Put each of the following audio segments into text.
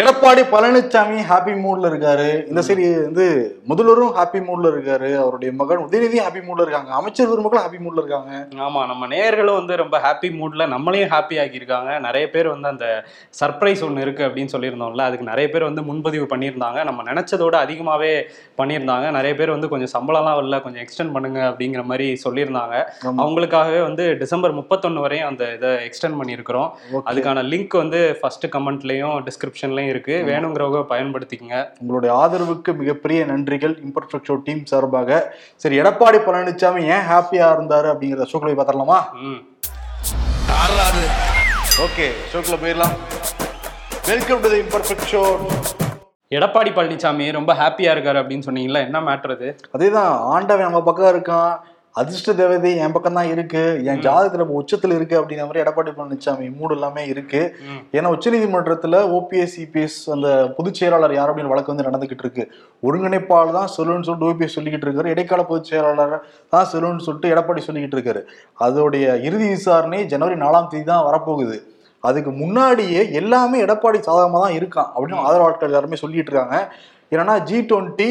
Edappadi Palaniswami happy மூட்ல இருக்காரு. இந்த சைடு வந்து முதல்வரும் ஹாப்பி மூட்ல இருக்காரு. அவருடைய மகன் உதயநிதி ஹாப்பி மூட்ல இருக்காங்க. அமைச்சர் பெருமக்களும் ஹாப்பி மூட்ல இருக்காங்க. ஆமா நம்ம நேயர்களும் வந்து ரொம்ப ஹாப்பி மூட்ல நம்மளையும் ஹாப்பி ஆக்கியிருக்காங்க. நிறைய பேர் வந்து அந்த சர்ப்ரைஸ் ஒன்று இருக்கு அப்படின்னு சொல்லியிருந்தோம்ல. அதுக்கு நிறைய பேர் வந்து முன்பதிவு பண்ணியிருந்தாங்க. நம்ம நினைச்சதோட அதிகமாவே பண்ணியிருந்தாங்க. நிறைய பேர் வந்து கொஞ்சம் சம்பளம்லாம் வரல. கொஞ்சம் எக்ஸ்டெண்ட் பண்ணுங்க அப்படிங்கிற மாதிரி சொல்லியிருந்தாங்க. அவங்களுக்காகவே வந்து டிசம்பர் முப்பத்தொன்னு வரையும் அந்த இதை எக்ஸ்டெண்ட் பண்ணியிருக்கிறோம். அதுக்கான லிங்க் வந்து ஃபர்ஸ்ட் கமெண்ட்லயும் டிஸ்கிரிப்ஷன்லயும் இருக்கு. வேணுங்கிறவங்க பயன்படுத்திக்கங்க. உங்களுடைய ஆதரவுக்கு மிகப்பெரிய நன்றிகள். இம்பர்ஃபெக்ட் டீம் சார்பாக. சரி எடப்பாடி பழனிசாமி ஏன் ஹாப்பியா இருந்தாரு அப்படிங்கறத ஷோக்குள்ள பார்த்துடலாமா? ம். ஓகே ஷோக்குள்ள போயிடலாம். Welcome to the imperfect show Edappadi Palaniswami ரொம்ப ஹாப்பியா இருக்காரு அப்படின்னு சொன்னீங்களா என்ன மேட்ரு அது? அதேதான் ஆண்டவன் நம்ம பக்கம் இருக்கான். அதிர்ஷ்ட தேவதை என் பக்கம் தான் இருக்கு. என் ஜாதகத்துல உச்சத்துல இருக்கு அப்படிங்கிற மாதிரி எடப்பாடி பழனிசாமி மூடு எல்லாமே இருக்கு. ஏன்னா உச்சநீதிமன்றத்துல ஓபிஎஸ் சிபிஎஸ் அந்த பொதுச் செயலாளர் யார் அப்படின்னு வழக்கு வந்து நடந்துகிட்டு இருக்கு. ஒருங்கிணைப்பாளர் தான் சொல்லணும்னு சொல்லிட்டு ஓபிஎஸ் சொல்லிக்கிட்டு இருக்காரு. இடைக்கால பொதுச் செயலாளர் தான் சொல்லணும்னு சொல்லிட்டு எடப்பாடி சொல்லிக்கிட்டு இருக்காரு. அதோடைய இறுதி விசாரணை ஜனவரி நாலாம் தேதி தான் வரப்போகுது. அதுக்கு முன்னாடியே எல்லாமே எடப்பாடி சாதகமா தான் இருக்கான் அப்படின்னு ஆதரவாளர்கள் எல்லாருமே சொல்லிட்டு இருக்காங்க. ஏன்னா ஜி டுவெண்ட்டி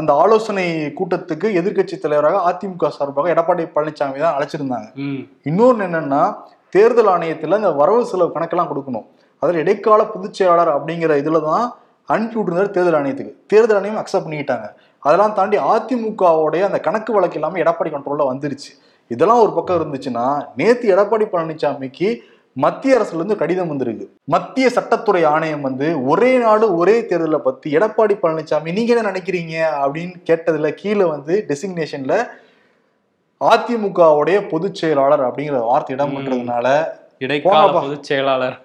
அந்த ஆலோசனை கூட்டத்துக்கு எதிர்க்கட்சி தலைவராக அதிமுக சார்பாக எடப்பாடி பழனிசாமி தான் அழைச்சிருந்தாங்க. இன்னொன்று என்னன்னா தேர்தல் ஆணையத்தில் இந்த வரவு செலவு கணக்கெல்லாம் கொடுக்கணும். அதில் இடைக்கால பொதுச் செயலாளர் அப்படிங்கிற இதில் தான் அனுப்பி விட்டுருந்தாரு தேர்தல் ஆணையத்துக்கு. தேர்தல் ஆணையம் அக்செப்ட் பண்ணிக்கிட்டாங்க. அதெல்லாம் தாண்டி அதிமுகவுடைய அந்த கணக்கு வழக்கு எல்லாமே எடப்பாடி கண்ட்ரோலில் வந்துருச்சு. இதெல்லாம் ஒரு பக்கம் இருந்துச்சுன்னா நேத்து எடப்பாடி பழனிசாமிக்கு மத்திய அரசுல இருந்து கடிதம் வந்திருக்கு மத்திய சட்டத்துறை ஆணையம் வந்து ஒரே நாடு ஒரே தேர்தலை பத்தி எடப்பாடி பழனிசாமி நீங்க என்ன நினைக்கிறீங்க அப்படின்னு கேட்டதுல கீழே வந்து டெசிக்னேஷன்ல அதிமுகவுடைய பொதுச் செயலாளர் அப்படிங்கிற வார்த்தை இடம் பண்றதுனால இடைக்கால. பொதுச் செயலாளர்?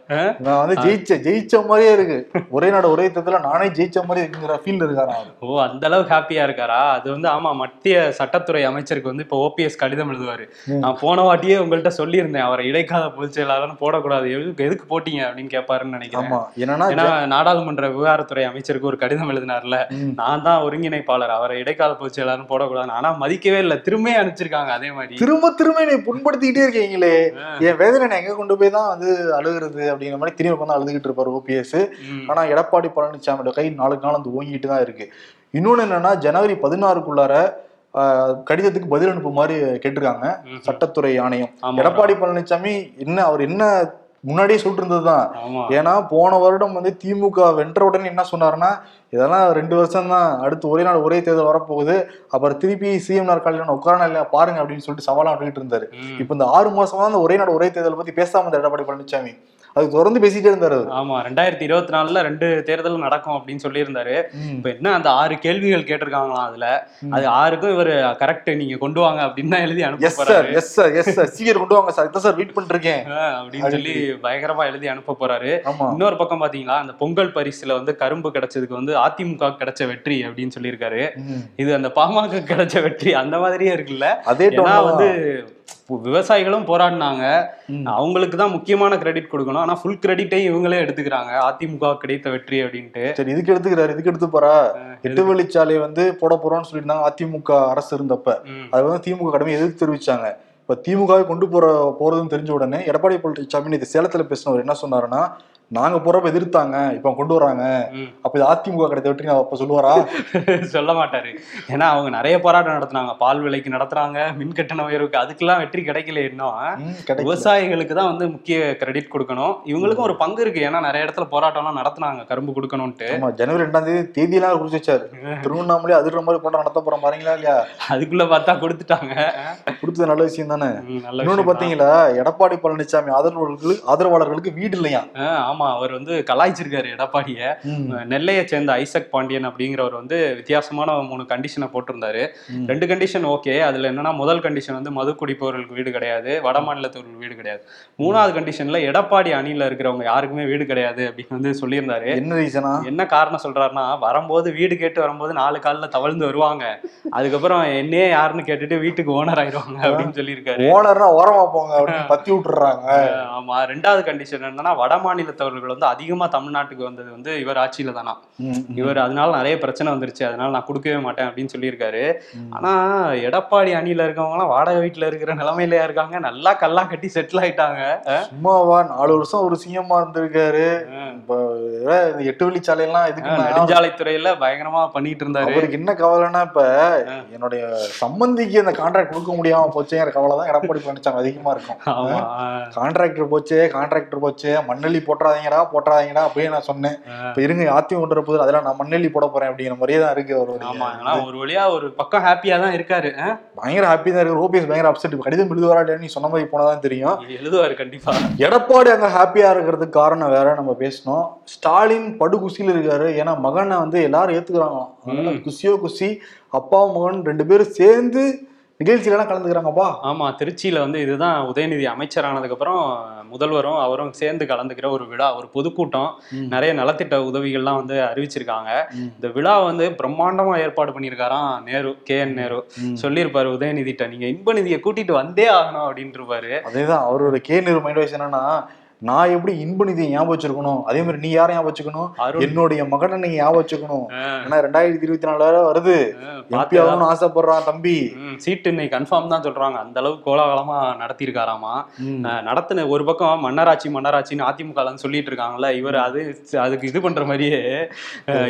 நான் வந்து ஜெயிச்ச ஜெயிச்ச மாதிரியே இருக்கு. ஒரே நாடு ஒரே தேர்தல நானே ஜெயிச்ச மாதிரி இருக்குங்கிற ஃபீல் இருக்காராம் அவரு. ஓ அந்த அளவுக்கு ஹாப்பியா இருக்காரா? அது வந்து ஆமா மத்திய சட்டத்துறை அமைச்சருக்கு வந்து இப்போ ஓபிஎஸ் கடிதம் எழுதுவாரு. நான் போன வாட்டியே உங்கள்கிட்ட சொல்லியிருந்தேன் அவரை இடைக்கால பொதுச் செயலாளர்னு போடக்கூடாது. எதுக்கு எதுக்கு போட்டீங்க அப்படின்னு கேட்பாருன்னு நினைக்கிறேன். ஏன்னா நாடாளுமன்ற விவகாரத்துறை அமைச்சருக்கு ஒரு கடிதம் எழுதினார்ல. நான் தான் ஒருங்கிணைப்பாளர். அவரை இடைக்கால பொதுச் செயலாளர்னு போடக்கூடாது. ஆனா மதிக்கவே இல்லை. திரும்ப அனுப்பிச்சிருக்காங்க அதே மாதிரி. திரும்ப திரும்ப என்னை புண்படுத்திக்கிட்டே இருக்கீங்களே. என் வேதனை எங்க கொண்டு போய் தான் வந்து அழுகுறது அப்படிங்கிற மாதிரி திரும்பி உட்காந்து அழுதுகிட்டு இருப்பாரு ஓபிஎஸ். ஆனா எடப்பாடி பழனிசாமியோட கை நாளுக்கு நாள் வந்து ஓங்கிட்டு தான் இருக்கு. இன்னொன்னு என்னன்னா ஜனவரி பதினாறுக்குள்ளார கடிதத்துக்கு பதில் அனுப்புமாறு கேட்டிருக்காங்க. சட்டத்துறை ஆணையம். எடப்பாடி பழனிசாமி என்ன அவர் என்ன முன்னாடியே சொல்லிட்டு இருந்ததுதான் ஏன்னா போன வருடம் வந்து திமுக வென்ற உடனே என்ன சொன்னாருன்னா இதெல்லாம் ரெண்டு வருஷம் தான் அடுத்து ஒரே நாள் ஒரே தேர்தல் வரப்போகுது. அப்புறம் திருப்பி சிஎம் நாற்காலியில் உட்காரணும் இல்லையா பாருங்க அப்படின்னு சொல்லிட்டு சவாலா விட்டுட்டு இருந்தாரு. இப்ப இந்த ஆறு மாசமா தான் இந்த ஒரே நாடு ஒரே தேர்தல் பத்தி பேசாம இருந்தார் எடப்பாடி பழனிசாமி அது தொடர்ந்து பேசிட்டே இருந்தாரு. ஆமா ரெண்டாயிரத்தி இருபத்தி நாலுல ரெண்டு தேர்தல் நடக்கும் அப்படின்னு சொல்லியிருந்தாரு. இப்ப என்ன அந்த ஆறு கேள்விகள் கேட்டிருக்காங்களாம் அதுல? அது ஆறுக்கும் இவர் கரெக்ட் நீங்க கொண்டு வாங்க அப்படின்னு தான் எழுதி அனுப்ப yes sir yes sir yes sir சீக்கிரம் கொண்டு வாங்க சார் இதான் சார் வெயிட் ஆ, அப்படின்னு சொல்லி பயங்கரமா எழுதி அனுப்ப போறாரு இன்னொரு பக்கம் பாத்தீங்களா அந்த பொங்கல் பரிசுல வந்து கரும்பு கிடைச்சதுக்கு வந்து அதிமுக கிடைச்ச வெற்றி அப்படின்னு சொல்லியிருக்காரு. இது அந்த பாமக கிடைச்ச வெற்றி அந்த மாதிரியே இருக்குல்ல. அதே வந்து விவசாயிகளும் போராடினாங்க. அவங்களுக்கு தான் முக்கியமான கிரெடிட் கொடுக்கணும். ஆனா ஃபுல் கிரெடிட்டையும் இவங்களே எடுத்துக்கிறாங்க. அதிமுக கிடைத்த வெற்றி அப்படின்ட்டு. சரி இதுக்கு எடுத்துக்கிறாரு இதுக்கு எடுத்து போறா? எட்டு வழிச்சாலை வந்து போட போறோம்னு சொல்லியிருந்தாங்க அதிமுக அரசு இருந்தப்ப. அது வந்து திமுக கடுமையாக எதிர்த்து தெரிவிச்சாங்க? இப்ப திமுகவை கொண்டு போற போறதுன்னு தெரிஞ்ச உடனே எடப்பாடி பழனிசாமி இது சேலத்துல பேசினவர் என்ன சொன்னாருன்னா நாங்க போறப்ப எதிர்த்தாங்க இப்ப கொண்டு வராங்க ம். அப்ப இது அதிமுக கிடைத்த வெற்றி நான் அப்ப சொல்லுவாரா? சொல்ல மாட்டாரு. ஏன்னா அவங்க நிறைய போராட்டம் நடத்துனாங்க. பால் விலைக்கு நடத்துறாங்க மின் கட்டண உயர்வுக்கு அதுக்கெல்லாம் வெற்றி கிடைக்கல இன்னும். விவசாயிகளுக்கு தான் வந்து முக்கிய கிரெடிட் கொடுக்கணும். இவங்களுக்கும் ஒரு பங்கு இருக்கு. ஏன்னா நிறைய இடத்துல போராட்டம்லாம் நடத்துனாங்க கரும்பு கொடுக்கணும்ட்டு ஜனவரி ரெண்டாம் தேதி தேதியெல்லாம் குறிச்சு வச்சாரு. திருவண்ணாமலே அதிர்ற மாதிரி போட்டா நடத்த போறோம் பாருங்களா இல்லையா? அதுக்குள்ள பார்த்தா கொடுத்துட்டாங்க. கொடுத்தது நல்ல விஷயம் தானே? இன்னொன்னு. பாத்தீங்களா எடப்பாடி பழனிசாமி ஆதரவாளர்களுக்கு ஆதரவாளர்களுக்கு வீடு இல்லையா ஆமா அவர் வந்து கலாய்ச்சிருக்காரு எடப்பாடிய. நெல்லையை சேர்ந்த ஐசக் பாண்டியன் அப்படிங்கிறவர் வந்து வித்தியாசமான மூணு கண்டிஷனை போட்டிருந்தாரு. ரெண்டு கண்டிஷன் ஓகே அதுல என்னன்னா முதல் கண்டிஷன் வந்து மது குடிப்பவர்களுக்கு வீடு கிடையாது வட மாநிலத்தவர்களுக்கு வீடு கிடையாது. மூணாவது கண்டிஷன்ல எடப்பாடி அணியில இருக்கிறவங்க யாருக்குமே வீடு கிடையாது அப்படின்னு வந்து சொல்லியிருந்தாரு. என்ன ரீசனா என்ன காரணம் சொல்றாருன்னா வரும்போது வீடு கேட்டு வரும்போது நாலு காலில் தவழ்ந்து வருவாங்க. அதுக்கப்புறம் என்னையே யாருன்னு கேட்டுட்டு வீட்டுக்கு ஓனர் ஆயிடுவாங்க அப்படின்னு சொல்லியிருக்காரு. ஓனர்னா ஓரமா போங்க பத்தி விட்டுறாங்க. ஆமா ரெண்டாவது கண்டிஷன் என்னன்னா வட மாநிலத்தவர்கள் வந்து அதிகமா தமிழ்நாட்டுக்கு வந்தது வந்து இவர் ஆட்சியில தானா. இவர் அதனால நிறைய பிரச்சனை வந்துருச்சு. அதனால நான் கொடுக்கவே மாட்டேன் அப்படின்னு சொல்லியிருக்காரு. ம். ஆனா எடப்பாடி அணியில இருக்கவங்க எல்லாம் வாடகை வீட்டுல இருக்கிற நிலைமையிலயா இருக்காங்க. நல்லா கல்லாம் கட்டி செட்டில் ஆயிட்டாங்க. சும்மாவா நாலு வருஷம் ஒரு சிஎம்மா இருந்திருக்காரு. எட்டு வழிச்சாலையெல்லாம் எதுக்கு நெடுஞ்சாலைத்துறையில பயங்கரமா பண்ணிட்டு இருந்தாரு அவருக்கு என்ன கவலைன்னா இப்ப என்னுடைய சம்பந்திக்கு அந்த கான்ட்ராக்ட் கொடுக்க முடியாம போச்சேங்கிற கவலை தான் எடப்பாடி பழனிசாமி அதிகமா இருக்கும். கான்ட்ராக்டர் போச்சே கான்ட்ராக்டர் போச்சே மண்ணெல்லி போட்டுறாதீங்கடா போட்டுறாதீங்கடா அப்படியே நான் சொன்னேன். இப்ப இருங்க ஆத்தி கொண்டு போது அதெல்லாம் நான் மண்ணெல்லி போட போறேன் அப்படிங்கிற மாதிரியே தான் இருக்கு ஆனா ஒரு வழியா ஒரு பக்கம் ஹாப்பியா தான் இருக்காரு? பயங்கர ஹாப்பி தான் இருக்கு ஓபிஎஸ் பயங்கர அப்செட் கடிதம் எழுதுவாரா இல்லையான்னு நீ சொன்ன மாதிரி போனதான் தெரியும். எழுதுவாரு கண்டிப்பா. எடப்பாடி அங்க ஹாப்பியா இருக்கிறதுக்கு காரணம் வேற நம்ம பேசணும். ஸ்டாலின் படு குசியில இருக்காரு. ஏன்னா மகனை வந்து எல்லாரும் ஏத்துக்கிறாங்களாம். அதனால குசியோ குசி அப்பா மகன் ரெண்டு பேரும் சேர்ந்து நிகழ்ச்சியில எல்லாம் கலந்துக்கிறாங்கப்பா ஆமா திருச்சியில வந்து இதுதான் உதயநிதி அமைச்சரானதுக்கு அப்புறம் முதல்வரும் அவரும் சேர்ந்து கலந்துக்கிற ஒரு விழா ஒரு பொதுக்கூட்டம். நிறைய நலத்திட்ட உதவிகள்லாம் வந்து அறிவிச்சிருக்காங்க. இந்த விழா வந்து பிரம்மாண்டமா ஏற்பாடு பண்ணியிருக்காராம் நேரு கே என் நேரு. சொல்லியிருப்பாரு உதயநிதிட்ட நீங்க இன்ப நிதியை கூட்டிட்டு வந்தே ஆகணும் அப்படின்ட்டு இருப்பாரு அதேதான் அவரோட கே நிறு மைண்ட் என்னன்னா நான் எப்படி இன்ப நிதியை ஞாபகம் வச்சிருக்கணும்? அதே மாதிரி நீ யாரை ஞாபகம் வச்சுக்கணும்? என்னுடைய மகனை நீங்க ஞாபகம் வச்சுக்கணும். ஏன்னா ரெண்டாயிரத்தி இருபத்தி நாலு வேற வருது. எம்பி? ஆகணும்னு ஆசைப்படுறான் தம்பி. சீட்டு இன்னைக்கு கன்ஃபார்ம் தான் சொல்றாங்க. அந்த அளவுக்கு கோலாகலமா நடத்தியிருக்காராமா. நடத்தின ஒரு பக்கம் மன்னராட்சி மன்னராட்சின்னு அதிமுக சொல்லிட்டு இருக்காங்கல்ல இவர் அது அதுக்கு இது பண்ற மாதிரியே.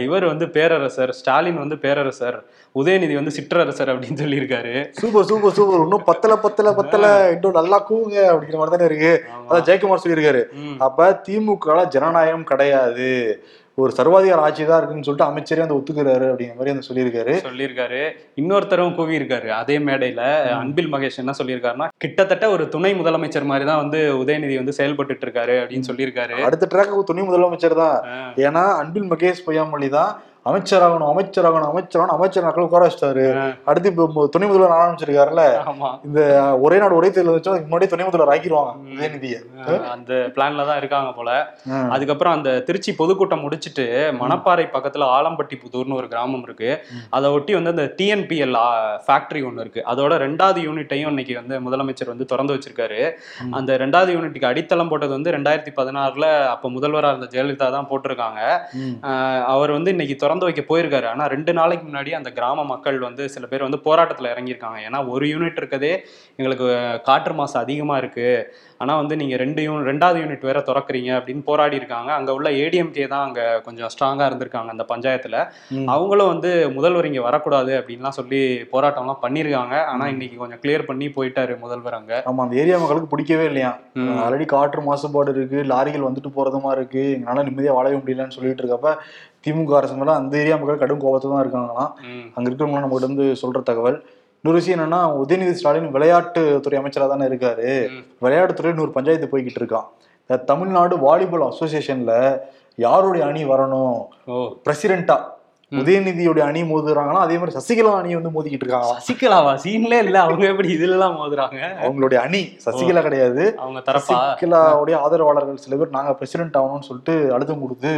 இவர் வந்து பேரரசர் ஸ்டாலின் வந்து பேரரசர் உதயநிதி வந்து சிற்றரசர் அப்படின்னு சொல்லியிருக்காரு. Super super super. இன்னும் பத்தல பத்தல பத்தல. இன்னும் நல்லா கூவுங்க அப்படிங்கிற மாதிரி தானே இருக்கு. அதான் ஜெயக்குமார் சொல்லியிருக்காரு. அப்ப திமுக ஜனநாயகம் கிடையாது. ஒரு சர்வாதிகார ஆட்சி தான் இருக்குன்னு சொல்லிட்டு அமைச்சரே வந்து ஒத்துக்கிறாரு அப்படிங்கிற மாதிரி வந்து சொல்லியிருக்காரு. சொல்லியிருக்காரு. இன்னொருத்தரும் கூவி இருக்காரு அதே மேடையில. அன்பில் மகேஷ் என்ன சொல்லியிருக்காருன்னா கிட்டத்தட்ட ஒரு துணை முதலமைச்சர் மாதிரி தான் வந்து உதயநிதி வந்து செயல்பட்டுட்டு இருக்காரு அப்படின்னு சொல்லியிருக்காரு. அடுத்த ட்ராக்கு துணை முதலமைச்சர் தான். ஏன்னா அன்பில் மகேஷ் பொய்யாமொழி தான் அமைச்சராகணும் அமைச்சராகணும் அமைச்சராகணும் அமைச்சர் நாட்கள் உட்கார வச்சிட்டாரு. அடுத்து இப்போ துணை முதல்வர் ஆரம்பிச்சிருக்காருல்ல. இந்த ஒரே நாடு ஒரே தேர்தல் வச்சா முன்னாடி துணை முதல்வர் ஆக்கிடுவாங்க உதயநிதியை அந்த பிளான்ல தான் இருக்காங்க போல. அதுக்கப்புறம் அந்த திருச்சி பொதுக்கூட்டம் முடிச்சிட்டு மணப்பாறை பக்கத்துல ஆலம்பட்டி புதூர்னு ஒரு கிராமம் இருக்கு. அதை ஒட்டி வந்து அந்த டிஎன்பிஎல் ஃபேக்டரி ஒன்று இருக்கு. அதோட ரெண்டாவது யூனிட்டையும் இன்னைக்கு வந்து முதலமைச்சர் வந்து திறந்து வச்சிருக்காரு. அந்த ரெண்டாவது யூனிட்டுக்கு அடித்தளம் போட்டது வந்து ரெண்டாயிரத்தி பதினாறுல அப்ப முதல்வரா இருந்த ஜெயலலிதா தான் போட்டிருக்காங்க. அவர் வந்து இன்னைக்கு திறந்து வைக்க போயிருக்காரு. ஆனா ரெண்டு நாளைக்கு முன்னாடி அந்த கிராம மக்கள் வந்து சில பேர் வந்து போராட்டத்துல இறங்கியிருக்காங்க. ஏன்னா ஒரு யூனிட் இருக்கதே எங்களுக்கு காற்று மாசு அதிகமா இருக்கு. ஆனா வந்து நீங்க ரெண்டு யூன் ரெண்டாவது யூனிட் வேற திறக்கறீங்க அப்படின்னு போராடி இருக்காங்க. அங்க உள்ள ஏடிஎம்கே தான் அங்க கொஞ்சம் ஸ்ட்ராங்கா இருந்திருக்காங்க அந்த பஞ்சாயத்துல. அவங்களும் வந்து முதல்வர் இங்க வரக்கூடாது அப்படின்லாம் சொல்லி போராட்டம்லாம் பண்ணியிருக்காங்க. ஆனா இன்னைக்கு கொஞ்சம் கிளியர் பண்ணி போயிட்டாரு முதல்வர் அங்க. ஆமா அந்த ஏரியா மக்களுக்கு பிடிக்கவே இல்லையா. ஆல்ரெடி காற்று மாசுபாடு இருக்கு. லாரிகள் வந்துட்டு போறதுமா இருக்கு. எங்களால நிம்மதியா வாழவே முடியலன்னு சொல்லிட்டு இருக்கப்ப திமுக அரசு மேல அந்த ஏரியா மக்கள் கடும் கோபத்தை தான் இருக்காங்களாம். அங்க இருக்கிறவங்க நம்ம வந்து சொல்ற தகவல். இன்னொரு விஷயம் என்னன்னா உதயநிதி ஸ்டாலின் விளையாட்டுத்துறை அமைச்சரா தானே இருக்காரு. விளையாட்டுத்துறை இன்னொரு பஞ்சாயத்து போய்கிட்டு இருக்கான். தமிழ்நாடு வாலிபால் அசோசியேஷன்ல யாருடைய அணி வரணும்? பிரசிடென்டா உதயநிதியுடைய அணி மோதுறாங்கன்னா அதே மாதிரி சசிகலா அணி வந்து மோதிக்கிட்டு இருக்காங்க சசிகலாவா? சீன்லே இல்ல. அவங்க எப்படி இதுல எல்லாம் மோதுறாங்க? அவங்களுடைய அணி சசிகலா கிடையாது. அவங்க தரப்பா? சசிகலாவுடைய ஆதரவாளர்கள் சில பேர் நாங்க பிரசிடென்ட் ஆகணும்னு சொல்லிட்டு அழுத்தம் கொடுத்து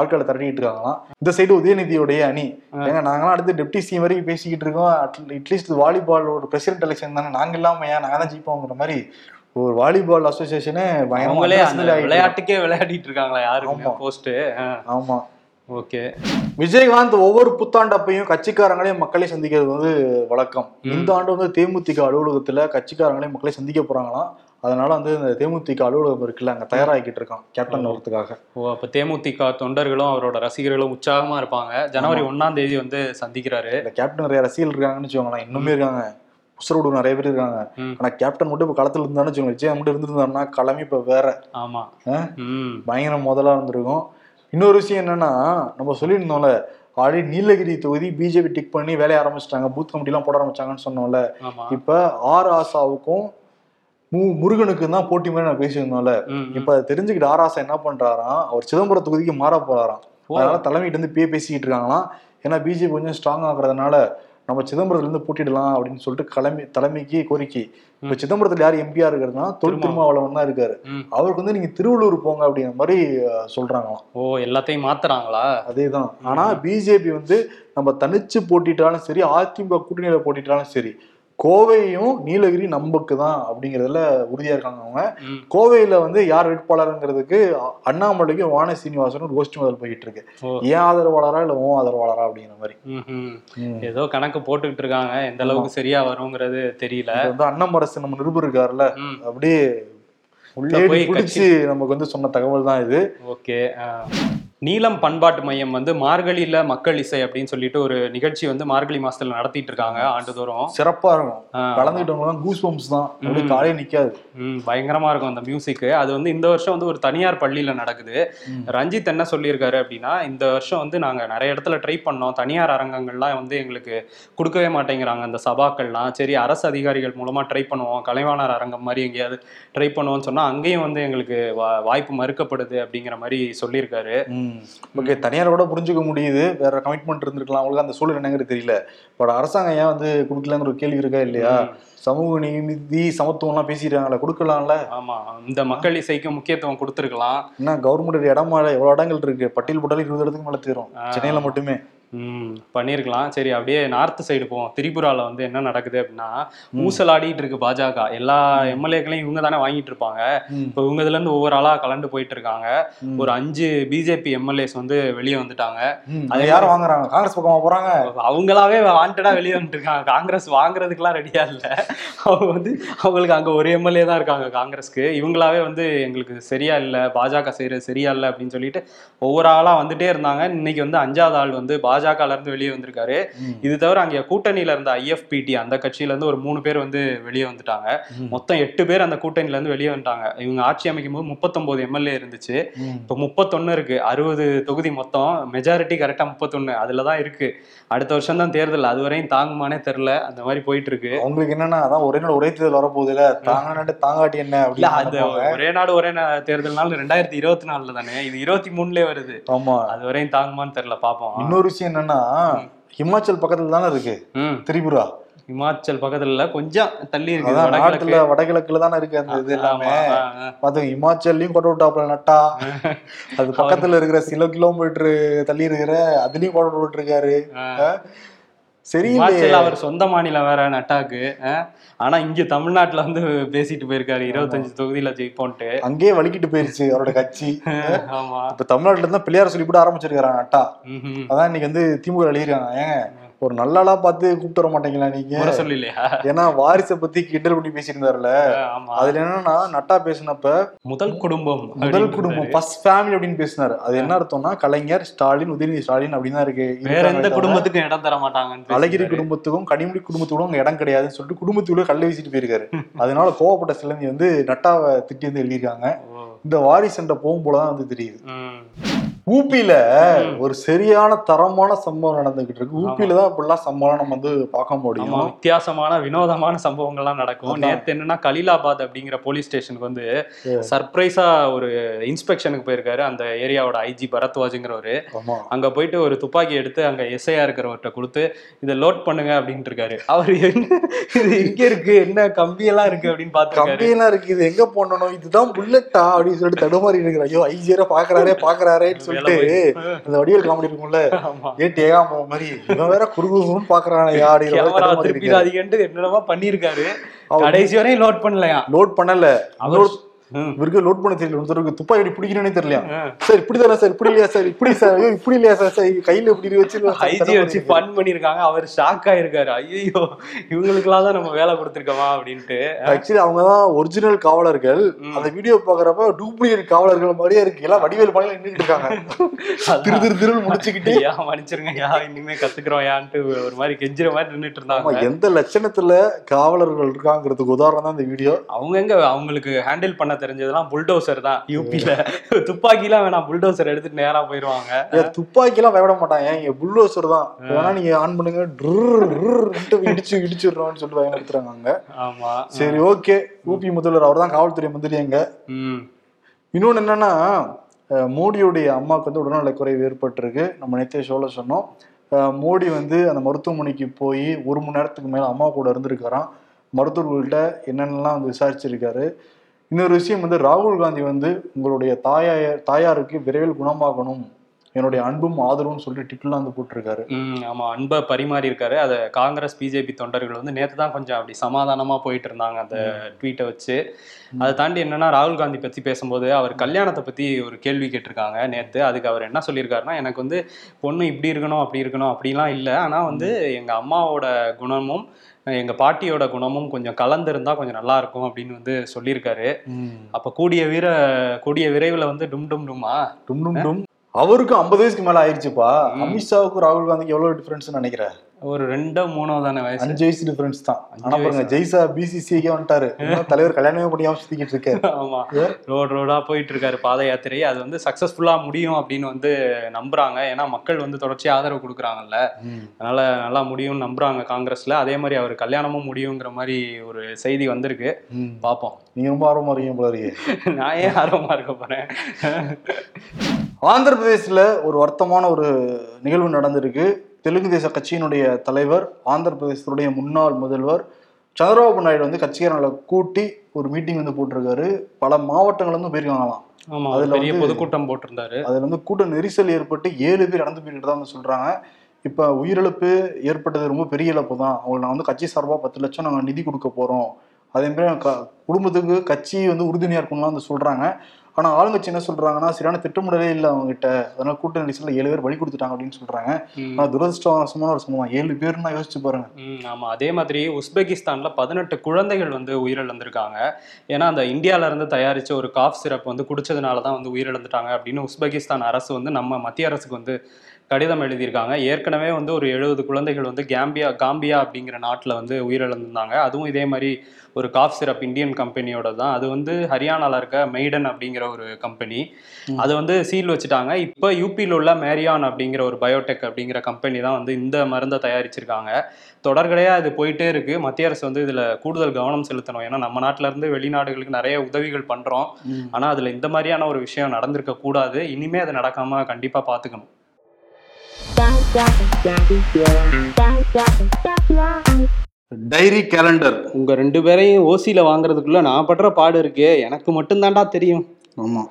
ஆட்களை திரட்டிட்டு இருக்காங்களாம். இந்த சைடு உதயநிதியுடைய அணி. ஏங்க நாங்களாம் அடுத்து டெப்டி சிஎம் வரைக்கும் பேசிக்கிட்டு இருக்கோம். அட்லீஸ்ட் வாலிபால் ஒரு பிரசிடென்ட் எலெக்ஷன் தானே. நாங்க இல்லாம ஏன் நாங்க தான் ஜெயிப்போங்கிற மாதிரி ஒரு வாலிபால் அசோசியேஷனே பயங்கரமா விளையாட்டுக்கே விளையாடிட்டு இருக்காங்களா யாருமே ஆமா. போஸ்ட் ஆமா. ஓகே. விஜயகாந்த் ஒவ்வொரு புத்தாண்டு அப்பையும் கட்சிக்காரங்களையும் மக்களையும் சந்திக்கிறது வந்து வழக்கம். இந்த ஆண்டு வந்து தேமுதிக அலுவலகத்துல கட்சிக்காரங்களையும் மக்களை சந்திக்க போறாங்களாம். அதனால வந்து இந்த தேமுதிக அலுவலகம் இருக்குல்ல அங்க தயாராகிக்கிட்டு இருக்கான் கேப்டன் வரதுக்காக ஓ அப்ப தேமுதிக தொண்டர்களும் அவரோட ரசிகர்களும் உற்சாகமா இருப்பாங்க. ஜனவரி ஒண்ணாம் தேதி வந்து சந்திக்கிறாரு. இந்த கேப்டன் நிறைய ரசிகர்கள் இருக்காங்கன்னு வச்சுக்கோங்களேன் இன்னுமே இருக்காங்க. உசுரோடு நிறைய பேர் இருக்காங்க. ஆனா கேப்டன் மட்டும் இப்ப களத்துல இருந்தான்னு வச்சுக்கோங்க விஜய் மட்டும் இருந்திருந்தாருன்னா கிளம்பி இப்ப வேற. ஆமா. ஆ? ம். பயங்கர முதலா இருந்திருக்கும். இன்னொரு விஷயம் என்னன்னா நம்ம சொல்லியிருந்தோம்ல ஆல்ரெடி நீலகிரி தொகுதி பிஜேபி டிக் பண்ணி வேலைய ஆரம்பிச்சிட்டாங்க பூத் கமிட்டி எல்லாம் போட ஆரம்பிச்சாங்கன்னு சொன்னோம்ல. இப்ப ஆர் ஆசாவுக்கும் மு முருகனுக்கு தான் போட்டி மாதிரி நான் பேசியிருந்தோம்ல. இப்ப அதை தெரிஞ்சுக்கிட்டு ஆர் ஆசா என்ன பண்றாராம்? அவர் சிதம்பரம் தொகுதிக்கு மாற போறாராம். அதனால தலைமையிட்டு இருந்து இப்பயே பேசிக்கிட்டு இருக்காங்களாம். ஏன்னா பிஜேபி கொஞ்சம் ஸ்ட்ராங் ஆகுறதுனால நம்ம சிதம்பரத்துல இருந்து போட்டிடலாம் அப்படின்னு சொல்லிட்டு கிளம்பி தலைமைக்கு கோரிக்கை. இப்ப சிதம்பரத்துல யார் எம்பியா இருக்கிறதுனா தொல் திருமாவளவன். தான் இருக்காரு. அவருக்கு வந்து நீங்க திருவள்ளூர் போங்க அப்படிங்கிற மாதிரி சொல்றாங்களாம். ஓ எல்லாத்தையும் மாத்துறாங்களா? அதேதான். ஆனா பிஜேபி வந்து நம்ம தனிச்சு போட்டிட்டாலும் சரி அதிமுக கூட்டணியில போட்டிட்டாலும் சரி கோவையும் நீலகிரி நம்புக்கு தான் அப்படிங்கறதுல உறுதியா இருக்காங்க அவங்க. கோவையில வந்து யார் வேட்பாளருங்கிறதுக்கு அண்ணாமலைக்கும் வான சீனிவாசன் ஒரு கோஷ்டி முதல் போயிட்டு இருக்கு. ஏன் ஆதரவாளரா இல்ல ஓ ஆதரவாளரா அப்படிங்கிற மாதிரி. ஏதோ கணக்கு போட்டுக்கிட்டு இருக்காங்க. எந்த அளவுக்கு சரியா வருங்கிறது தெரியல. வந்து அண்ணாமரசு நம்ம நிருபர் இருக்காருல்ல. அப்படியே உள்ள போய் நமக்கு வந்து சொன்ன தகவல் தான் இது. ஓகே நீலம் பண்பாட்டு மையம் வந்து மார்கழியில மக்கள் இசை அப்படின்னு சொல்லிட்டு ஒரு நிகழ்ச்சி வந்து மார்கழி மாசத்துல நடத்திட்டு இருக்காங்க ஆண்டுதோறும். சிறப்பா இருக்கும். ஆ, கலந்துக்கிட்டவங்க கூஸ் பம்ப்ஸ் தான். அப்படியே காலையே நிக்காது. பயங்கரமா இருக்கும் அந்த மியூசிக் அது வந்து இந்த வருஷம் வந்து ஒரு தனியார் பள்ளியில நடக்குது. ரஞ்சித் என்ன சொல்லியிருக்காரு அப்படின்னா இந்த வருஷம் வந்து நாங்க நிறைய இடத்துல ட்ரை பண்ணோம். தனியார் அரங்கங்கள்லாம் வந்து எங்களுக்கு கொடுக்கவே மாட்டேங்கிறாங்க. அந்த சபாக்கள்லாம். சரி அரசு அதிகாரிகள் மூலமா ட்ரை பண்ணுவோம். கலைவாணர் அரங்கம் மாதிரி எங்கேயாவது ட்ரை பண்ணுவோம்னு சொன்னா அங்கேயும் வந்து எங்களுக்கு வா- வாய்ப்பு மறுக்கப்படுது அப்படிங்கிற மாதிரி சொல்லியிருக்காரு. ஓகே தனியார் கூட புரிஞ்சுக்க முடியுது. வேற கமிட்மெண்ட் இருந்திருக்கலாம். அவங்களுக்கு அந்த சூழல் என்னங்கிறது தெரியல. பட் அரசாங்கம் ஏன் வந்து கொடுக்கலங்கிற ஒரு கேள்வி இருக்கா இல்லையா. சமூக நீதி சமத்துவம்லாம் பேசிடுறாங்களே கொடுக்கலாம்ல? ஆமா. இந்த மக்கள் இசைக்கு முக்கியத்துவம் கொடுத்துருக்கலாம். என்ன கவர்மெண்ட் இடமா எவ்வளவு இடங்கள் இருக்கு? பட்டியல் போட்டாலும் இருபது இடத்துக்கு மேல தீரும். சென்னையில மட்டுமே. பண்ணியிருக்கலாம் சரி அப்படியே நார்த் சைடு போவோம். திரிபுரால வந்து என்ன நடக்குது அப்படின்னா ஊசலாடிட்டு இருக்கு பாஜக. எல்லா எம்எல்ஏக்களையும் இவங்க தானே வாங்கிட்டு இருப்பாங்க. இப்போ இவங்க இதுல இருந்து ஒவ்வொரு ஆளா கலந்து போயிட்டு இருக்காங்க. ஒரு அஞ்சு பிஜேபி எம்எல்ஏஸ் வந்து வெளியே வந்துட்டாங்க. அதை யார் வாங்குறாங்க? காங்கிரஸ் பக்கமா போறாங்க. அவங்களாவே வாண்டடா வெளியே வந்துட்டு இருக்காங்க. காங்கிரஸ் வாங்குறதுக்குலாம் ரெடியா இல்ல. அவங்க வந்து அவங்களுக்கு அங்க ஒரு எம்எல்ஏ தான் இருக்காங்க காங்கிரஸ்க்கு. இவங்களாவே வந்து எங்களுக்கு சரியா இல்ல பாஜக செய்யறது சரியா இல்ல அப்படின்னு சொல்லிட்டு ஒவ்வொரு ஆளா வந்துட்டே இருந்தாங்க. இன்னைக்கு வந்து அஞ்சாவது ஆள் வந்து பாஜகல இருந்து வெளியே வந்திருக்காரு. இது தவிர அங்க கூட்டணியில இருந்த ஐஎஃபிடி அந்த கட்சியில இருந்து ஒரு மூணு பேர் வந்து வெளியே வந்துட்டாங்க. மொத்தம் எட்டு பேர் அந்த கூட்டணியில இருந்து வெளியே வந்துட்டாங்க. இவங்க ஆட்சி அமைக்கும் போது முப்பத்தொன்பது எம்எல்ஏ இருந்துச்சு. இப்போ முப்பத்தொன்னு இருக்கு. அறுபது தொகுதி மொத்தம். மெஜாரிட்டி கரெக்டா முப்பத்தொன்னு. அதுல தான் இருக்கு. அடுத்த வருஷம் தான் தேர்தல். அது வரையும் தாங்குமானே தெரில அந்த மாதிரி போயிட்டு இருக்கு. அவங்களுக்கு என்னன்னா அதான் ஒரே நாள் ஒரே தேர்தல் வரப்போகுதுல. தாங்க தாங்காட்டி என்ன இல்ல அது. ஒரே நாடு ஒரே தேர்தல்னால ரெண்டாயிரத்தி இருபத்தி நாலுல தானே இது இருபத்தி மூணுலயே வருது. ஆமா. அது வரையும் தாங்குமான்னு தெரியல பாப்போம். இன்னொரு விஷயம் என்னன்னா ஹிமாச்சல் பக்கத்துல தானே இருக்கு திரிபுரா. இமாச்சல் பக்கத்துல கொஞ்சம் தள்ளி இருக்கு. நாட்டுல வடகிழக்குல தானே இருக்கு அந்த இது எல்லாமே. ஆமா, ஆ, ஆ. பார்த்து இமாச்சல்லையும் கொண்டு விட்டாப்புல நட்டா. அது பக்கத்துல இருக்கிற சில கிலோமீட்டர் தள்ளி இருக்கிற அதுலயும் கொண்டு விட்டுருக்காரு. சரி அவர் சொந்த மாநிலம் வேற நட்டாக்கு. ஆனா இங்க தமிழ்நாட்டுல வந்து பேசிட்டு போயிருக்காரு இருபத்தஞ்சு தொகுதியில ஜெயிப்போன்ட்டு. அங்கேயே வலிக்கிட்டு போயிருச்சு அவரோட கட்சி. ஆமா. இப்ப தமிழ்நாட்டுல இருந்தா பிள்ளையார் சொல்லி கூட ஆரம்பிச்சிருக்காங்க நட்டா. அதான் இன்னைக்கு வந்து திமுக எழுதிருக்காங்க ஏங்க? ஒரு நல்லாளா பார்த்து கூப்பிட்டு வர மாட்டீங்களா நீங்க? சொல்லலையா? ஏன்னா வாரிசை பத்தி கிண்டல் பண்ணி பேசியிருந்தாருல. அதுல என்னன்னா நட்டா பேசினப்ப முதல் குடும்பம் முதல் குடும்பம் ஃபர்ஸ்ட் ஃபேமிலி அப்படின்னு பேசினாரு. அது என்ன அர்த்தம்னா கலைஞர் ஸ்டாலின் உதயநிதி ஸ்டாலின் அப்படின்னு தான் இருக்கு வேற எந்த குடும்பத்துக்கும் இடம் தர மாட்டாங்கன்னு அழகிரி. குடும்பத்துக்கும் கனிமொழி குடும்பத்துக்கும் அங்க இடம் கிடையாதுன்னு சொல்லிட்டு குடும்பத்துக்குள்ள கல்ல வீசிட்டு போயிருக்காரு. அதனால கோவப்பட்ட சிலந்தி வந்து நட்டாவை திட்டி வந்து எழுதியிருக்காங்க. இந்த வாரிசண்டை போகும் போலதான் வந்து தெரியுது. ம். ஊபியில ஒரு சரியான தரமான சம்பவம் நடந்துகிட்டு இருக்கு. ஊபியில தான் இப்படிலாம் சம்பவம் நம்ம வந்து பார்க்க முடியும். வித்தியாசமான வினோதமான சம்பவங்கள்லாம் நடக்கும். நேத்து என்னன்னா கலீலாபாத் அப்படிங்கிற போலீஸ் ஸ்டேஷனுக்கு வந்து சர்ப்ரைஸா ஒரு இன்ஸ்பெக்ஷனுக்கு போயிருக்காரு அந்த ஏரியாவோட ஐஜி பரத்வாஜுங்கிறவரு. அங்க போயிட்டு ஒரு துப்பாக்கி எடுத்து அங்க எஸ்ஐயா இருக்கிறவர்கிட்ட கொடுத்து இதை லோட் பண்ணுங்க அப்படின்ட்டு இருக்காரு. அவர் இது எங்க இருக்கு? என்ன கம்பியெல்லாம் இருக்கு அப்படின்னு பாத்துருக்காரு கம்பியெல்லாம் இருக்கு. இது எங்க போடணும்? இதுதான் புல்லட்டா அப்படின்னு சொல்லிட்டு தடுமாறி இருக்கிற ஐயோ ஐஜியரா பாக்குறாரே பாக்குறாரேன்னு சொல்லிட்டு அந்த வடிவேல் காமெடி இருக்கும்ல ஏன் ஏகாம்பரம் மாதிரி? இவன் வேற குறுகுறுன்னு பாக்குறானே அப்படின்னு கேமரா திருப்பிடாதீங்கன்ட்டு என்னென்னமோ பண்ணியிருக்காரு. கடைசி வரையும் லோட் பண்ணலையா? லோட் பண்ணல. இவருக்கு லோட் பண்ண தெரியல. ஒருத்தருக்கு துப்பாக்கி பிடிக்கணும்னே தெரியல. சார் இப்படி தானே சார்? இப்படி இல்லையா சார்? இப்படி சார்? இப்படி இல்லையா சார்? சார் கையில இப்படி வச்சு ஐஜி வச்சு ஃபன் பண்ணிருக்காங்க அவர் ஷாக் ஆயிருக்காரு. ஐயோ இவங்களுக்கெல்லாம் தான் நம்ம வேலை கொடுத்துருக்கோமா அப்படின்ட்டு. ஆக்சுவலி அவங்க தான் ஒரிஜினல் காவலர்கள். அந்த வீடியோ பாக்குறப்ப டூப்ளிகேட் காவலர்கள் மாதிரியே இருக்கு. எல்லாம் வடிவேல் பாலையில நின்றுட்டு இருக்காங்க. திரு திரு திரு முடிச்சுக்கிட்டு. யா மன்னிச்சிருங்க யா இனிமே கத்துக்கிறோம் யான்ட்டு ஒரு மாதிரி கெஞ்சுற மாதிரி நின்னுட்டு ஆமா இருந்தாங்க எந்த லட்சணத்துல காவலர்கள் இருக்காங்கிறதுக்கு உதாரணம் தான் இந்த வீடியோ அவங்க எங்க? அவங்களுக்கு ஹேண்டில் பண்ண தெரிஞ்சதெல்லாம் புல்டோசர் தான். யூபில துப்பாக்கிலாம் வேணாம் புல்டோசர் எடுத்துட்டு நேரா போயிருவாங்க. துப்பாக்கி எல்லாம் பயப்பட மாட்டாங்க இங்க புல்டோசர் தான். வேணா நீங்க ஆன் பண்ணுங்க. இடிச்சு இடிச்சிடுறோம்னு சொல்லிட்டு பயன்படுத்துறாங்க அங்க. ஆமா. சரி ஓகே. ஊபி முதல்வர் அவர் தான் காவல்துறை மந்திரி அங்க. ம். இன்னொன்னு என்னன்னா மோடியுடைய அம்மாவுக்கு வந்து உடல்நல குறைவு ஏற்பட்டிருக்கு. நம்ம நேத்தே ஷோல சொன்னோம். மோடி வந்து அந்த மருத்துவமனைக்கு போய் ஒரு மணி நேரத்துக்கு மேல அம்மா கூட இருந்திருக்காராம். மருத்துவர்கள்ட்ட என்னென்னலாம் வந்து விசாரிச்சிருக்காரு. இன்னொரு விஷயம் வந்து ராகுல் காந்தி வந்து உங்களுடைய தாயார் தாயாருக்கு விரைவில் குணமாகணும். என்னுடைய அன்பும் ஆதரவும் சொல்லிட்டு ட்விட்டர்லாம் வந்து போட்டிருக்காரு. ஆமா அன்பை பரிமாறி இருக்காரு. அதை காங்கிரஸ் பிஜேபி தொண்டர்கள் வந்து நேத்து தான் கொஞ்சம் அப்படி சமாதானமா போயிட்டு இருந்தாங்க அந்த ட்வீட்டை வச்சு. அதை தாண்டி என்னன்னா ராகுல் காந்தி பத்தி பேசும்போது அவர் கல்யாணத்தை பத்தி ஒரு கேள்வி கேட்டிருக்காங்க நேத்து. அதுக்கு அவர் என்ன சொல்லியிருக்காருன்னா எனக்கு வந்து பொண்ணு இப்படி இருக்கணும் அப்படி இருக்கணும் அப்படிலாம் இல்லை. ஆனா வந்து எங்க அம்மாவோட குணமும் எங்க பாட்டியோட குணமும் கொஞ்சம் கலந்திருந்தா கொஞ்சம் நல்லா இருக்கும் அப்படின்னு வந்து சொல்லியிருக்காரு. அப்ப கூடிய வீர கூடிய விரைவில் வந்து டும் டும் டுமா டும் டும் டும். அவருக்கும் ஐம்பது வயசுக்கு மேல ஆயிடுச்சுப்பா ம். அமித்ஷாவுக்கும் ராகுல் காந்திக்கு எவ்வளவு டிஃபரன்ஸ் நினைக்கிறேன் ஒரு ரெண்டோ மூணோ தானே வயசு? அஞ்சு வயசு டிஃபரன்ஸ் தான். ஆனா பாருங்க. ஜெய்சா பிசிசிஐக்கே வந்துட்டாரு. தலைவர் கல்யாணமே முடியாம சுத்திக்கிட்டு இருக்காரு. ஆமா? ரோடு ரோடா போயிட்டு இருக்காரு பாத யாத்திரை. அது வந்து சக்சஸ்ஃபுல்லா முடியும் அப்படின்னு வந்து நம்புறாங்க. ஏன்னா மக்கள் வந்து தொடர்ச்சியா ஆதரவு கொடுக்குறாங்கல்ல. அதனால நல்லா முடியும்னு நம்புறாங்க காங்கிரஸ்ல. அதே மாதிரி அவர் கல்யாணமும் முடியுங்கிற மாதிரி ஒரு செய்தி வந்திருக்கு. பார்ப்போம் நீங்க ரொம்ப ஆர்வமா இருக்கீங்க போல இருக்கு. நான் ஏன் ஆர்வமா இருக்க போறேன்? ஆந்திர பிரதேசத்துல ஒரு வருத்தமான ஒரு நிகழ்வு நடந்திருக்கு. தெலுங்கு தேச கட்சியினுடைய தலைவர் ஆந்திர பிரதேசத்துடைய முன்னாள் முதல்வர் சந்திரபாபு நாயுடு வந்து கட்சிக்காரங்களை கூட்டி ஒரு மீட்டிங் வந்து போட்டிருக்காரு. பல மாவட்டங்கள்ல இருந்து போயிருக்காங்களாம் ஆமா அதுல பெரிய வந்து- பொதுக்கூட்டம் போட்டிருந்தாரு. அதுல வந்து கூட்ட நெரிசல் ஏற்பட்டு ஏழு பேர் இறந்து போயிட்டு தான் வந்து சொல்றாங்க. இப்ப உயிரிழப்பு ஏற்பட்டது ரொம்ப பெரிய இழப்பு தான் அவங்களுக்கு நான் வந்து கட்சி சார்பா பத்து லட்சம் நாங்க நிதி கொடுக்க போறோம். அதே மாதிரி க- குடும்பத்துக்கு கட்சி வந்து உறுதுணையா இருக்கும்லாம் வந்து சொல்றாங்க. ஆனா ஆளுங்கட்சி என்ன சொல்றாங்கன்னா சரியான திட்டமிடலே இல்லை அவங்க கிட்ட அதனால கூட்ட நெரிசல்ல ஏழு பேர் பலி கொடுத்துட்டாங்க அப்படின்னு சொல்றாங்க. ம். ஆனா துரதிருஷ்டவசமான ஒரு சம்பவம். ஏழு பேர்னா யோசிச்சு பாருங்க. ஆமா. அதே மாதிரி உஸ்பெகிஸ்தான்ல பதினெட்டு குழந்தைகள் வந்து உயிரிழந்திருக்காங்க. ஏன்னா அந்த இந்தியால இருந்து தயாரிச்ச ஒரு காஃப் சிரப் வந்து குடிச்சதுனால தான் வந்து உயிரிழந்துட்டாங்க அப்படின்னு உஸ்பெகிஸ்தான் அரசு வந்து நம்ம மத்திய அரசுக்கு வந்து கடிதம் எழுதியிருக்காங்க. ஏற்கனவே வந்து ஒரு எழுபது குழந்தைகள் வந்து கேம்பியா காம்பியா அப்படிங்கிற நாட்டில் வந்து உயிரிழந்திருந்தாங்க. அதுவும் இதே மாதிரி ஒரு காஃப் சிரப் இந்தியன் கம்பெனியோட தான். அது வந்து ஹரியானால இருக்க மெய்டன் அப்படிங்கிற ஒரு கம்பெனி. அது வந்து சீல் வச்சுட்டாங்க. இப்போ யூபியில் உள்ள மேரியான் அப்படிங்கிற ஒரு பயோடெக் அப்படிங்கிற கம்பெனி தான் வந்து இந்த மருந்தை தயாரிச்சிருக்காங்க. தொடர்கடையா இது போயிட்டே இருக்கு. மத்திய அரசு வந்து இதுல கூடுதல் கவனம் செலுத்தணும். ஏன்னா நம்ம நாட்டுல இருந்து வெளிநாடுகளுக்கு நிறைய உதவிகள் பண்றோம். ஆனா அதுல இந்த மாதிரியான ஒரு விஷயம் நடந்திருக்க கூடாது இனிமே அது நடக்காம கண்டிப்பா பாத்துக்கணும். Diary calendar. உங்க ரெண்டு பேரையும் ஓசியில வாங்குறதுக்குள்ள நான் படுற பாடு இருக்கே. எனக்கு மட்டும்தான்டா தெரியும். ஆமா.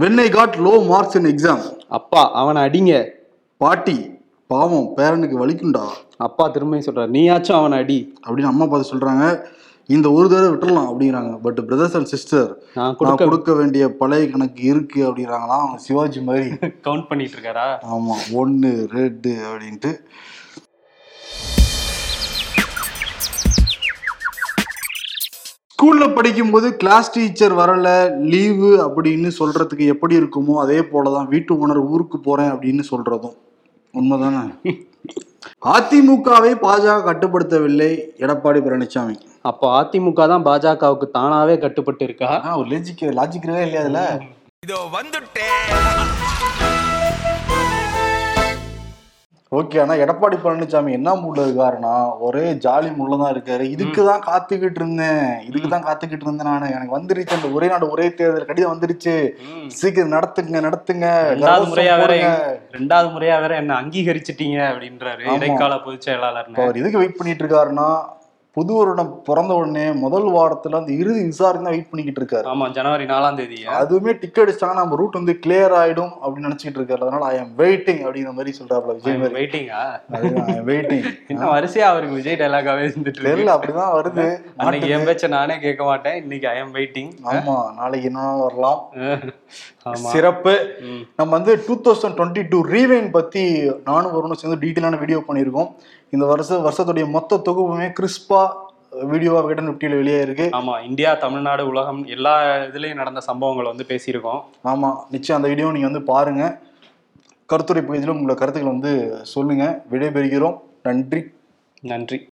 When I got low marks in exam அப்பா அவனை அடிங்க. பாட்டி பாவம் பேரனுக்கு வலிக்கும்டா. அப்பா திரும்ப சொல்றாரு நீயாச்சும் அவனை அடி. அப்படின்னு அம்மா பார்த்து சொல்றாங்க. இந்த ஒரு தடவை விட்டுறலாம் அப்படிங்கிறாங்க. பட் பிரதர்ஸ் அண்ட் சிஸ்டர் நான் கொடுக்க வேண்டிய பழைய கணக்கு இருக்கு அப்படிங்கிறாங்களாம் அவங்க சிவாஜி மாதிரி. கவுண்ட் பண்ணிட்டு இருக்காரா ஆமா. ஒன்னு ரெண்டு அப்படின்ட்டு. ஸ்கூல்ல படிக்கும்போது கிளாஸ் டீச்சர் வரல லீவு அப்படின்னு சொல்றதுக்கு எப்படி இருக்குமோ அதே போலதான் வீட்டு ஓனர் ஊருக்கு போறேன் அப்படின்னு சொல்றதும். உண்மைதானே? அதிமுகவை பாஜக கட்டுப்படுத்தவில்லை எடப்பாடி பழனிசாமி அப்போ அதிமுக தான் பாஜகவுக்கு தானாவே கட்டுப்பட்டு இருக்கா ஒரு லாஜிக் லாஜிக்கவே இல்லையா அதுல? இதோ வந்துட்டேன் ஓகே ஆனா எடப்பாடி பழனிசாமி என்ன மூட்ல இருக்காருன்னா ஒரே ஜாலி மூட்ல தான் இருக்காரு. இதுக்கு தான் காத்துக்கிட்டு இருந்தேன். இதுக்கு தான் காத்துக்கிட்டு இருந்தேன் நானு. எனக்கு வந்துருச்சு. அந்த ஒரே நாடு ஒரே தேர்தல். கடிதம் வந்துருச்சு. சீக்கிரம் நடத்துங்க நடத்துங்க. ரெண்டாவது முறையா வேற. ரெண்டாவது முறையா வேற என்ன அங்கீகரிச்சிட்டீங்க அப்படின்றாரு. இடைக்கால பொதுச் இப்ப செயலாளர்னு அவர் எதுக்கு வெயிட் பண்ணிட்டு இருக்காருன்னா புது வருடம் பிறந்த உடனே முதல் வாரத்துல அந்த இறுதி விசாரணை தான் வெயிட் பண்ணிக்கிட்டு இருக்காரு. ஆமா ஜனவரி நாலாம் தேதி அதுவுமே டிக்கெட் அடிச்சாங்கன்னா நம்ம ரூட் வந்து கிளியர் ஆயிடும் அப்படின்னு நினைச்சிட்டு இருக்காரு. அதனால ஐ எம் வெயிட்டிங் அப்படிங்கிற மாதிரி சொல்றாப்ல விஜய் வெயிட்டிங்கா வெயிட்டிங் இன்னும் வரிசையா அவருக்கு விஜய் டைலாகாவே இருந்துட்டு தெரியல அப்படிதான் வருது. அன்னைக்கு என் பேச்ச நானே கேட்க மாட்டேன். இன்னைக்கு ஐ எம் வெயிட்டிங் ஆமா நாளைக்கு என்ன வரலாம்? சிறப்பு. நம்ம வந்து two thousand twenty two rewind பத்தி நானும் வரணும் சேர்ந்து டீட்டெயிலான வீடியோ பண்ணியிருக்கோம். இந்த வருஷ வருஷத்துடைய மொத்த தொகுப்புமே கிறிஸ்பா வீடியோவா விகடன் நிப்டியில் வெளியே இருக்கு. ஆமா இந்தியா தமிழ்நாடு உலகம் எல்லா இதுலயும் நடந்த சம்பவங்களை வந்து பேசியிருக்கோம். ஆமா நிச்சயம் அந்த வீடியோ நீங்க வந்து பாருங்க. கருத்துரை பகுதியில் உங்களோட கருத்துக்களை வந்து சொல்லுங்க. விடைபெறுகிறோம். நன்றி. நன்றி.